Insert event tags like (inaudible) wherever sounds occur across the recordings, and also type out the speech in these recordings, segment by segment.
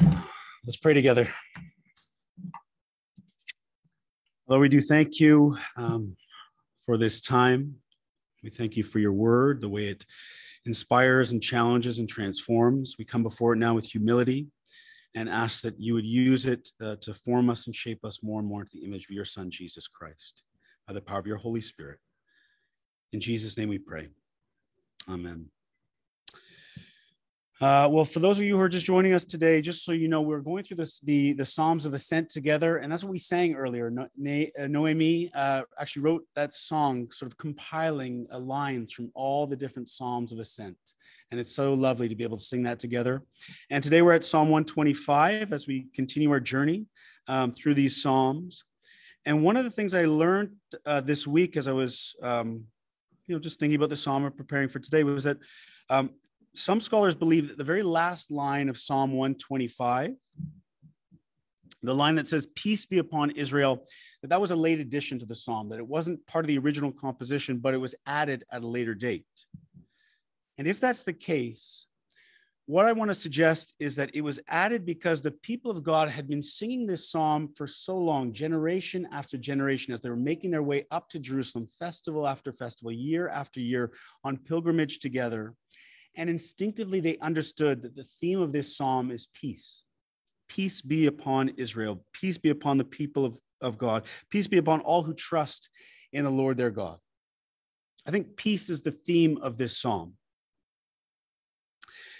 Let's pray together. Lord, we do thank you um, for this time. We thank you for your word, the way it inspires and challenges and transforms. We come before it now with humility and ask that you would use it uh, to form us and shape us more and more into the image of your Son, Jesus Christ, by the power of your Holy Spirit. In Jesus' name we pray. Amen. Uh, well, for those of you who are just joining us today, just so you know, we're going through this, the the Psalms of Ascent together, and that's what we sang earlier. No, uh, Noemi uh, actually wrote that song, sort of compiling uh, lines from all the different Psalms of Ascent, and it's so lovely to be able to sing that together. And today we're at Psalm 125 as we continue our journey um, through these Psalms. And one of the things I learned uh, this week as I was, um, you know, just thinking about the Psalm and preparing for today was that um, some scholars believe that the very last line of Psalm 125, the line that says, Peace be upon Israel, that that was a late addition to the psalm, that it wasn't part of the original composition, but it was added at a later date. And if that's the case, what I want to suggest is that it was added because the people of God had been singing this psalm for so long, generation after generation, as they were making their way up to Jerusalem, festival after festival, year after year, on pilgrimage together. And instinctively, they understood that the theme of this psalm is peace. Peace be upon Israel. Peace be upon the people of, of God. Peace be upon all who trust in the Lord their God. I think peace is the theme of this psalm.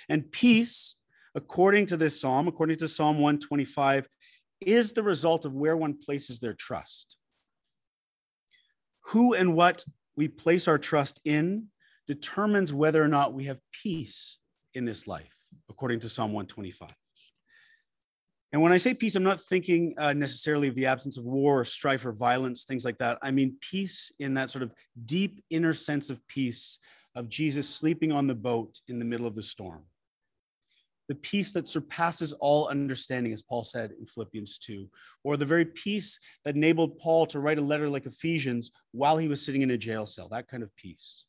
And peace, according to this psalm, according to Psalm 125, is the result of where one places their trust. Who and what we place our trust in determines whether or not we have peace in this life, according to Psalm 125. And when I say peace, I'm not thinking uh, necessarily of the absence of war, or strife, or violence, things like that. I mean peace in that sort of deep inner sense of peace of Jesus sleeping on the boat in the middle of the storm. The peace that surpasses all understanding, as Paul said in Philippians 2, or the very peace that enabled Paul to write a letter like Ephesians while he was sitting in a jail cell, that kind of peace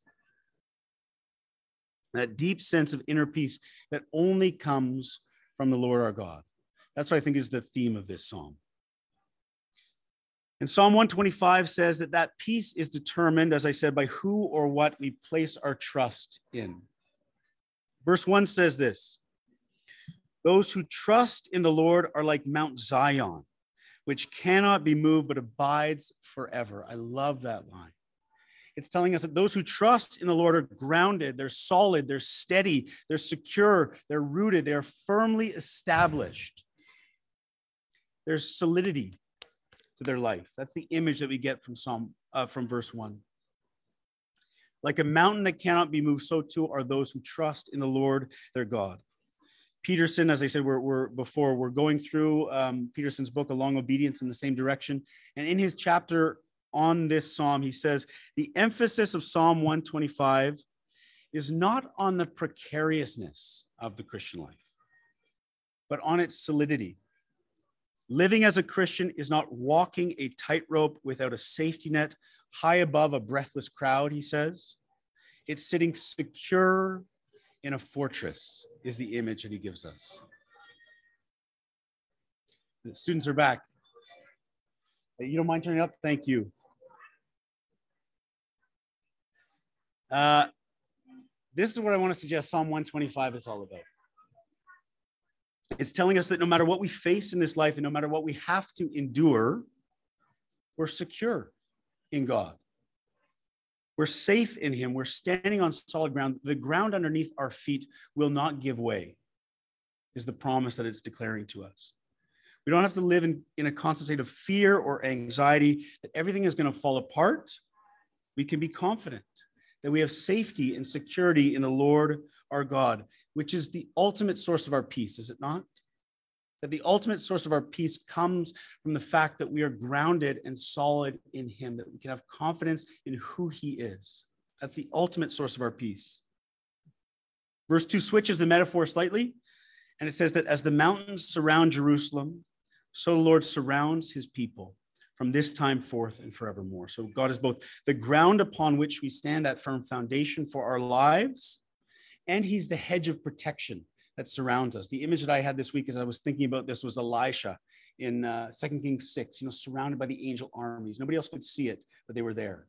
that deep sense of inner peace that only comes from the Lord our God. That's what I think is the theme of this psalm. And Psalm 125 says that that peace is determined, as I said, by who or what we place our trust in. Verse 1 says this Those who trust in the Lord are like Mount Zion, which cannot be moved but abides forever. I love that line. It's telling us that those who trust in the Lord are grounded, they're solid, they're steady, they're secure, they're rooted, they're firmly established. There's solidity to their life. That's the image that we get from Psalm uh, from verse one. Like a mountain that cannot be moved, so too are those who trust in the Lord their God. Peterson, as I said, we're, we're before we're going through um, Peterson's book, A Long Obedience, in the same direction. And in his chapter on this psalm. He says the emphasis of Psalm 125 is not on the precariousness of the Christian life, but on its solidity. Living as a Christian is not walking a tightrope without a safety net high above a breathless crowd, he says. It's sitting secure in a fortress, is the image that he gives us. The students are back. You don't mind turning up? Thank you. Uh, this is what I want to suggest Psalm 125 is all about. It's telling us that no matter what we face in this life and no matter what we have to endure, we're secure in God. We're safe in Him. We're standing on solid ground. The ground underneath our feet will not give way, is the promise that it's declaring to us. We don't have to live in, in a constant state of fear or anxiety that everything is going to fall apart. We can be confident that we have safety and security in the Lord our God, which is the ultimate source of our peace, is it not? That the ultimate source of our peace comes from the fact that we are grounded and solid in Him, that we can have confidence in who He is. That's the ultimate source of our peace. Verse 2 switches the metaphor slightly, and it says that as the mountains surround Jerusalem, so the Lord surrounds His people from this time forth and forevermore. So God is both the ground upon which we stand, that firm foundation for our lives, and He's the hedge of protection that surrounds us. The image that I had this week as I was thinking about this was Elisha in uh, 2 Kings 6, you know, surrounded by the angel armies. Nobody else could see it, but they were there.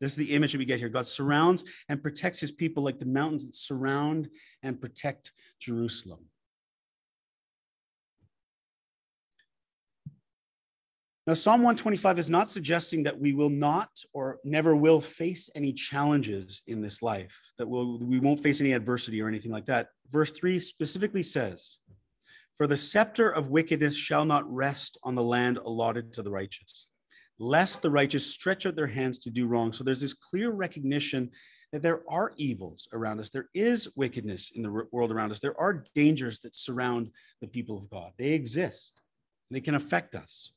This is the image that we get here. God surrounds and protects his people like the mountains that surround and protect Jerusalem. Now, Psalm 125 is not suggesting that we will not or never will face any challenges in this life, that we'll, we won't face any adversity or anything like that. Verse 3 specifically says, For the scepter of wickedness shall not rest on the land allotted to the righteous, lest the righteous stretch out their hands to do wrong. So there's this clear recognition that there are evils around us. There is wickedness in the world around us. There are dangers that surround the people of God. They exist, they can affect us.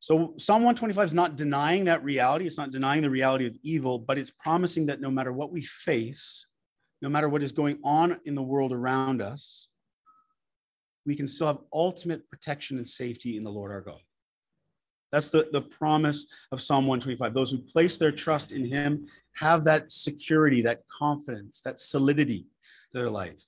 So Psalm 125 is not denying that reality. It's not denying the reality of evil, but it's promising that no matter what we face, no matter what is going on in the world around us, we can still have ultimate protection and safety in the Lord our God. That's the, the promise of Psalm 125. Those who place their trust in him have that security, that confidence, that solidity to their life.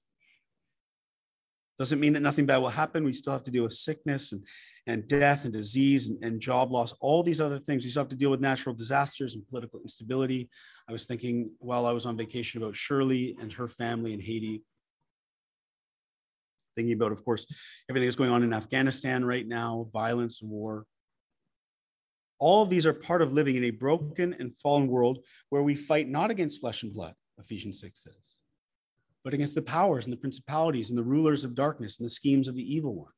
Doesn't mean that nothing bad will happen. We still have to deal with sickness and and death and disease and, and, job loss, all these other things. You still have to deal with natural disasters and political instability. I was thinking while I was on vacation about Shirley and her family in Haiti. Thinking about, of course, everything that's going on in Afghanistan right now, violence, war. All of these are part of living in a broken and fallen world where we fight not against flesh and blood, Ephesians 6 says, but against the powers and the principalities and the rulers of darkness and the schemes of the evil one.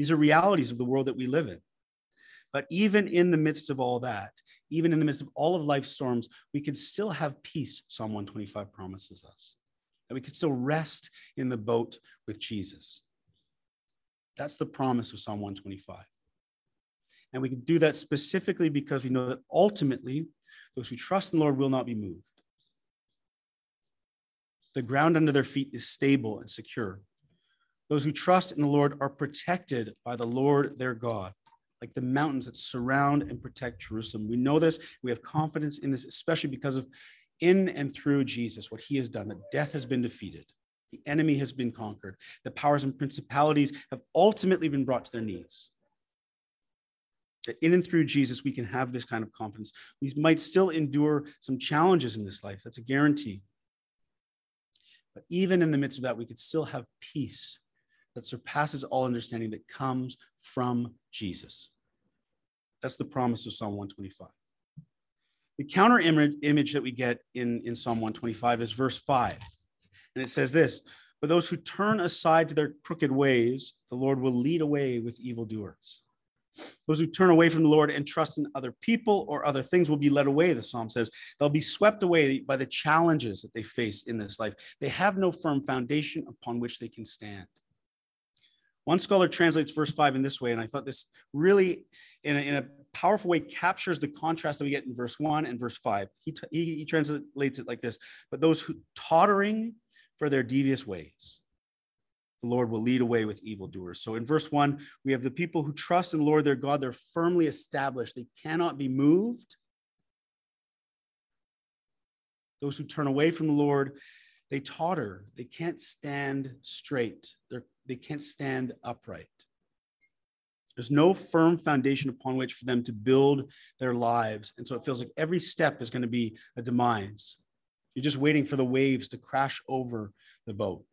These are realities of the world that we live in. But even in the midst of all that, even in the midst of all of life's storms, we could still have peace, Psalm 125 promises us. That we could still rest in the boat with Jesus. That's the promise of Psalm 125. And we can do that specifically because we know that ultimately, those who trust in the Lord will not be moved. The ground under their feet is stable and secure. Those who trust in the Lord are protected by the Lord their God, like the mountains that surround and protect Jerusalem. We know this. We have confidence in this, especially because of in and through Jesus, what he has done, that death has been defeated, the enemy has been conquered, the powers and principalities have ultimately been brought to their knees. That in and through Jesus, we can have this kind of confidence. We might still endure some challenges in this life. That's a guarantee. But even in the midst of that, we could still have peace that surpasses all understanding that comes from Jesus. That's the promise of Psalm 125. The counter image that we get in, in Psalm 125 is verse 5. And it says this But those who turn aside to their crooked ways, the Lord will lead away with evildoers. Those who turn away from the Lord and trust in other people or other things will be led away, the psalm says. They'll be swept away by the challenges that they face in this life. They have no firm foundation upon which they can stand. One scholar translates verse 5 in this way, and I thought this really, in a, in a powerful way, captures the contrast that we get in verse 1 and verse 5. He, he, he translates it like this But those who tottering for their devious ways, the Lord will lead away with evildoers. So in verse 1, we have the people who trust in the Lord their God, they're firmly established, they cannot be moved. Those who turn away from the Lord, they totter, they can't stand straight. They're they can't stand upright. There's no firm foundation upon which for them to build their lives. And so it feels like every step is going to be a demise. You're just waiting for the waves to crash over the boat.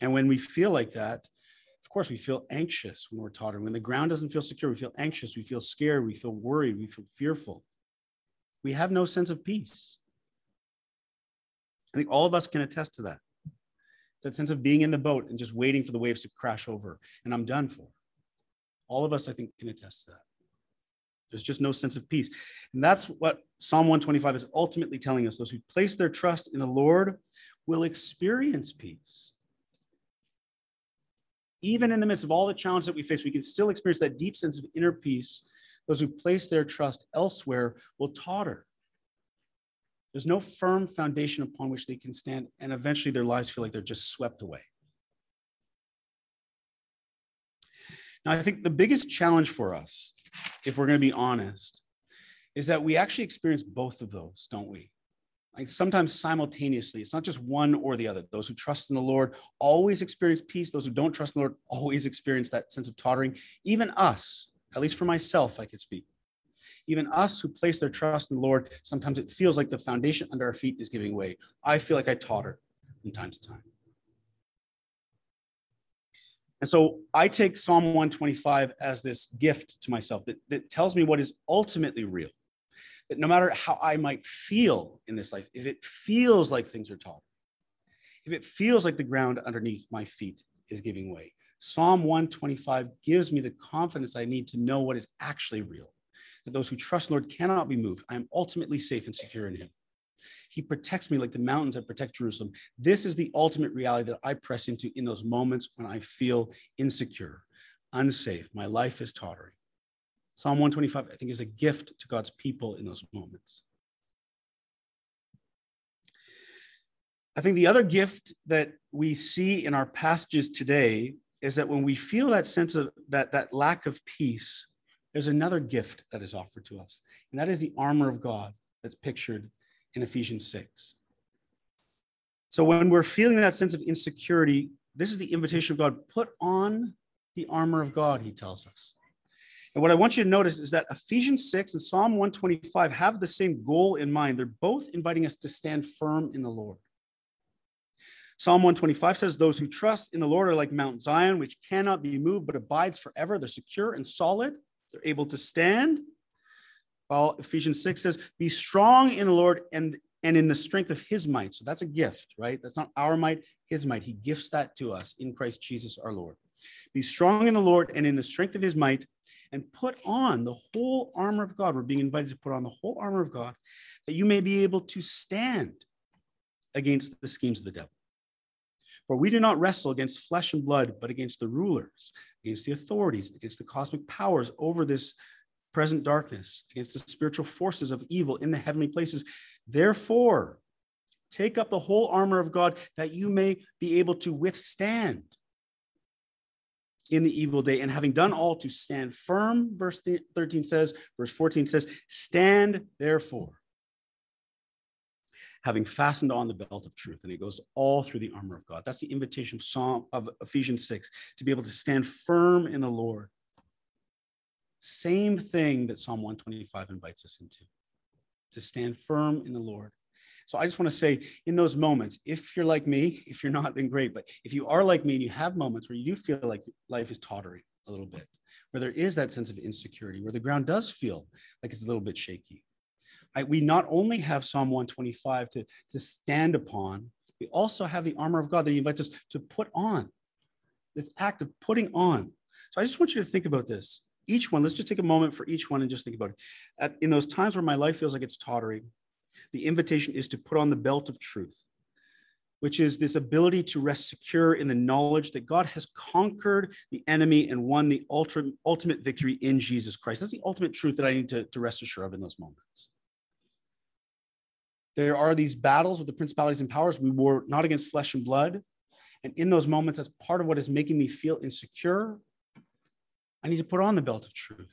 And when we feel like that, of course, we feel anxious when we're tottering. When the ground doesn't feel secure, we feel anxious, we feel scared, we feel worried, we feel fearful. We have no sense of peace. I think all of us can attest to that that sense of being in the boat and just waiting for the waves to crash over and I'm done for. All of us, I think, can attest to that. There's just no sense of peace. And that's what Psalm 125 is ultimately telling us. Those who place their trust in the Lord will experience peace. Even in the midst of all the challenges that we face, we can still experience that deep sense of inner peace. Those who place their trust elsewhere will totter there's no firm foundation upon which they can stand, and eventually their lives feel like they're just swept away. Now, I think the biggest challenge for us, if we're going to be honest, is that we actually experience both of those, don't we? like sometimes simultaneously. It's not just one or the other. Those who trust in the Lord always experience peace. Those who don't trust in the Lord always experience that sense of tottering. Even us, at least for myself, I could speak. Even us who place their trust in the Lord, sometimes it feels like the foundation under our feet is giving way. I feel like I totter from time to time. And so I take Psalm 125 as this gift to myself that, that tells me what is ultimately real that no matter how I might feel in this life, if it feels like things are tall, if it feels like the ground underneath my feet is giving way, Psalm 125 gives me the confidence I need to know what is actually real. That those who trust Lord cannot be moved. I am ultimately safe and secure in Him. He protects me like the mountains that protect Jerusalem. This is the ultimate reality that I press into in those moments when I feel insecure, unsafe. My life is tottering. Psalm 125, I think, is a gift to God's people in those moments. I think the other gift that we see in our passages today is that when we feel that sense of that, that lack of peace, there's another gift that is offered to us, and that is the armor of God that's pictured in Ephesians 6. So when we're feeling that sense of insecurity, this is the invitation of God put on the armor of God, he tells us. And what I want you to notice is that Ephesians 6 and Psalm 125 have the same goal in mind. They're both inviting us to stand firm in the Lord. Psalm 125 says, Those who trust in the Lord are like Mount Zion, which cannot be moved but abides forever. They're secure and solid, they're able to stand. While Ephesians 6 says, Be strong in the Lord and, and in the strength of his might. So that's a gift, right? That's not our might, his might. He gifts that to us in Christ Jesus our Lord. Be strong in the Lord and in the strength of his might and put on the whole armor of God. We're being invited to put on the whole armor of God that you may be able to stand against the schemes of the devil. For we do not wrestle against flesh and blood, but against the rulers, against the authorities, against the cosmic powers over this present darkness, against the spiritual forces of evil in the heavenly places. Therefore, take up the whole armor of God that you may be able to withstand in the evil day, and having done all to stand firm, verse 13 says, verse 14 says, stand therefore, having fastened on the belt of truth. And it goes all through the armor of God. That's the invitation of Psalm of Ephesians 6 to be able to stand firm in the Lord. Same thing that Psalm 125 invites us into to stand firm in the Lord. So I just want to say in those moments, if you're like me, if you're not, then great. But if you are like me and you have moments where you do feel like life is tottering a little bit, where there is that sense of insecurity, where the ground does feel like it's a little bit shaky, I, we not only have Psalm 125 to, to stand upon, we also have the armor of God that he invites us to put on. This act of putting on. So I just want you to think about this. Each one, let's just take a moment for each one and just think about it. At, in those times where my life feels like it's tottering, the invitation is to put on the belt of truth, which is this ability to rest secure in the knowledge that God has conquered the enemy and won the ultimate ultimate victory in Jesus Christ. That's the ultimate truth that I need to, to rest assured of in those moments. There are these battles with the principalities and powers. We war not against flesh and blood. And in those moments, that's part of what is making me feel insecure, I need to put on the belt of truth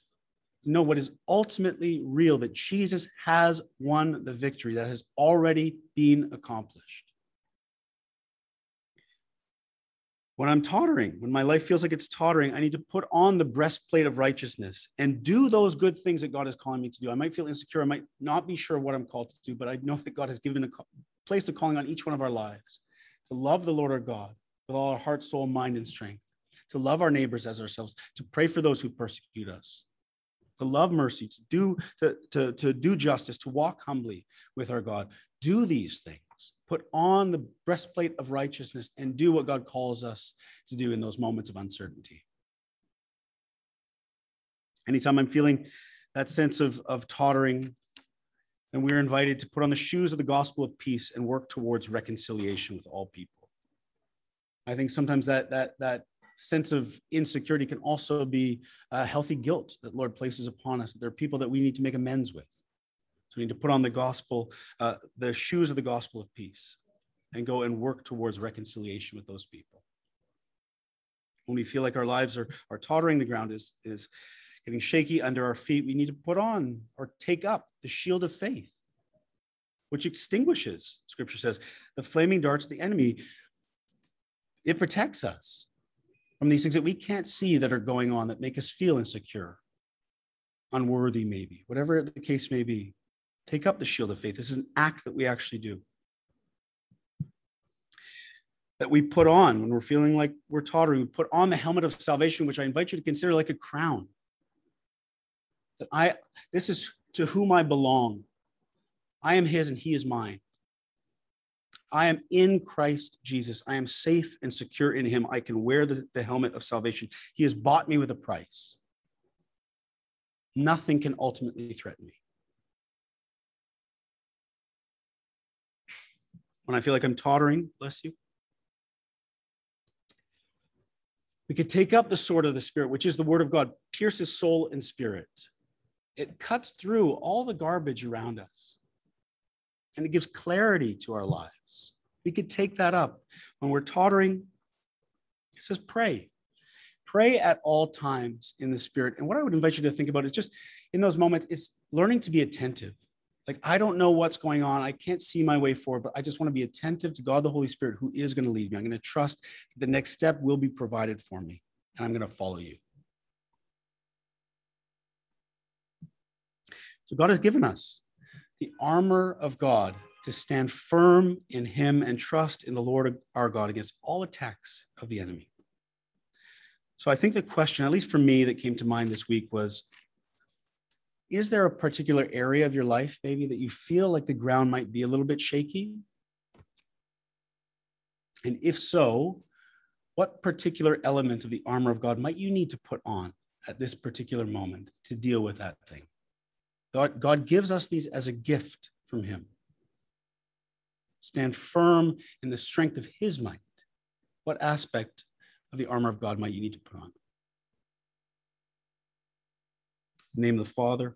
to know what is ultimately real that Jesus has won the victory that has already been accomplished. When I'm tottering, when my life feels like it's tottering, I need to put on the breastplate of righteousness and do those good things that God is calling me to do. I might feel insecure. I might not be sure what I'm called to do, but I know (laughs) that God has given a place of calling on each one of our lives to love the Lord our God with all our heart, soul, mind, and strength, to love our neighbors as ourselves, to pray for those who persecute us, to love mercy, to do to, to, to do justice, to walk humbly with our God. Do these things. Put on the breastplate of righteousness and do what God calls us to do in those moments of uncertainty. Anytime I'm feeling that sense of, of tottering, then we're invited to put on the shoes of the gospel of peace and work towards reconciliation with all people. I think sometimes that that that sense of insecurity can also be a healthy guilt that Lord places upon us. That there are people that we need to make amends with. So we need to put on the gospel, uh, the shoes of the gospel of peace, and go and work towards reconciliation with those people. When we feel like our lives are, are tottering, the ground is, is getting shaky under our feet, we need to put on or take up the shield of faith. which extinguishes, scripture says, the flaming darts of the enemy. It protects us from these things that we can't see that are going on that make us feel insecure, unworthy, maybe, whatever the case may be. Take up the shield of faith. This is an act that we actually do. That we put on when we're feeling like we're tottering. We put on the helmet of salvation, which I invite you to consider like a crown. That I, this is to whom I belong. I am his and he is mine. I am in Christ Jesus. I am safe and secure in him. I can wear the, the helmet of salvation. He has bought me with a price. Nothing can ultimately threaten me. When I feel like I'm tottering, bless you, we could take up the sword of the Spirit, which is the word of God, pierces soul and spirit. It cuts through all the garbage around us and it gives clarity to our lives. We could take that up when we're tottering. It says, pray. Pray at all times in the Spirit. And what I would invite you to think about is just in those moments is learning to be attentive. Like, I don't know what's going on. I can't see my way forward, but I just want to be attentive to God, the Holy Spirit, who is going to lead me. I'm going to trust the next step will be provided for me, and I'm going to follow you. So, God has given us the armor of God to stand firm in Him and trust in the Lord our God against all attacks of the enemy. So I think the question, at least for me, that came to mind this week was Is there a particular area of your life, maybe, that you feel like the ground might be a little bit shaky? And if so, what particular element of the armor of God might you need to put on at this particular moment to deal with that thing? God, God gives us these as a gift from Him. Stand firm in the strength of His might. What aspect of the armor of God might you need to put on? Name of the Father,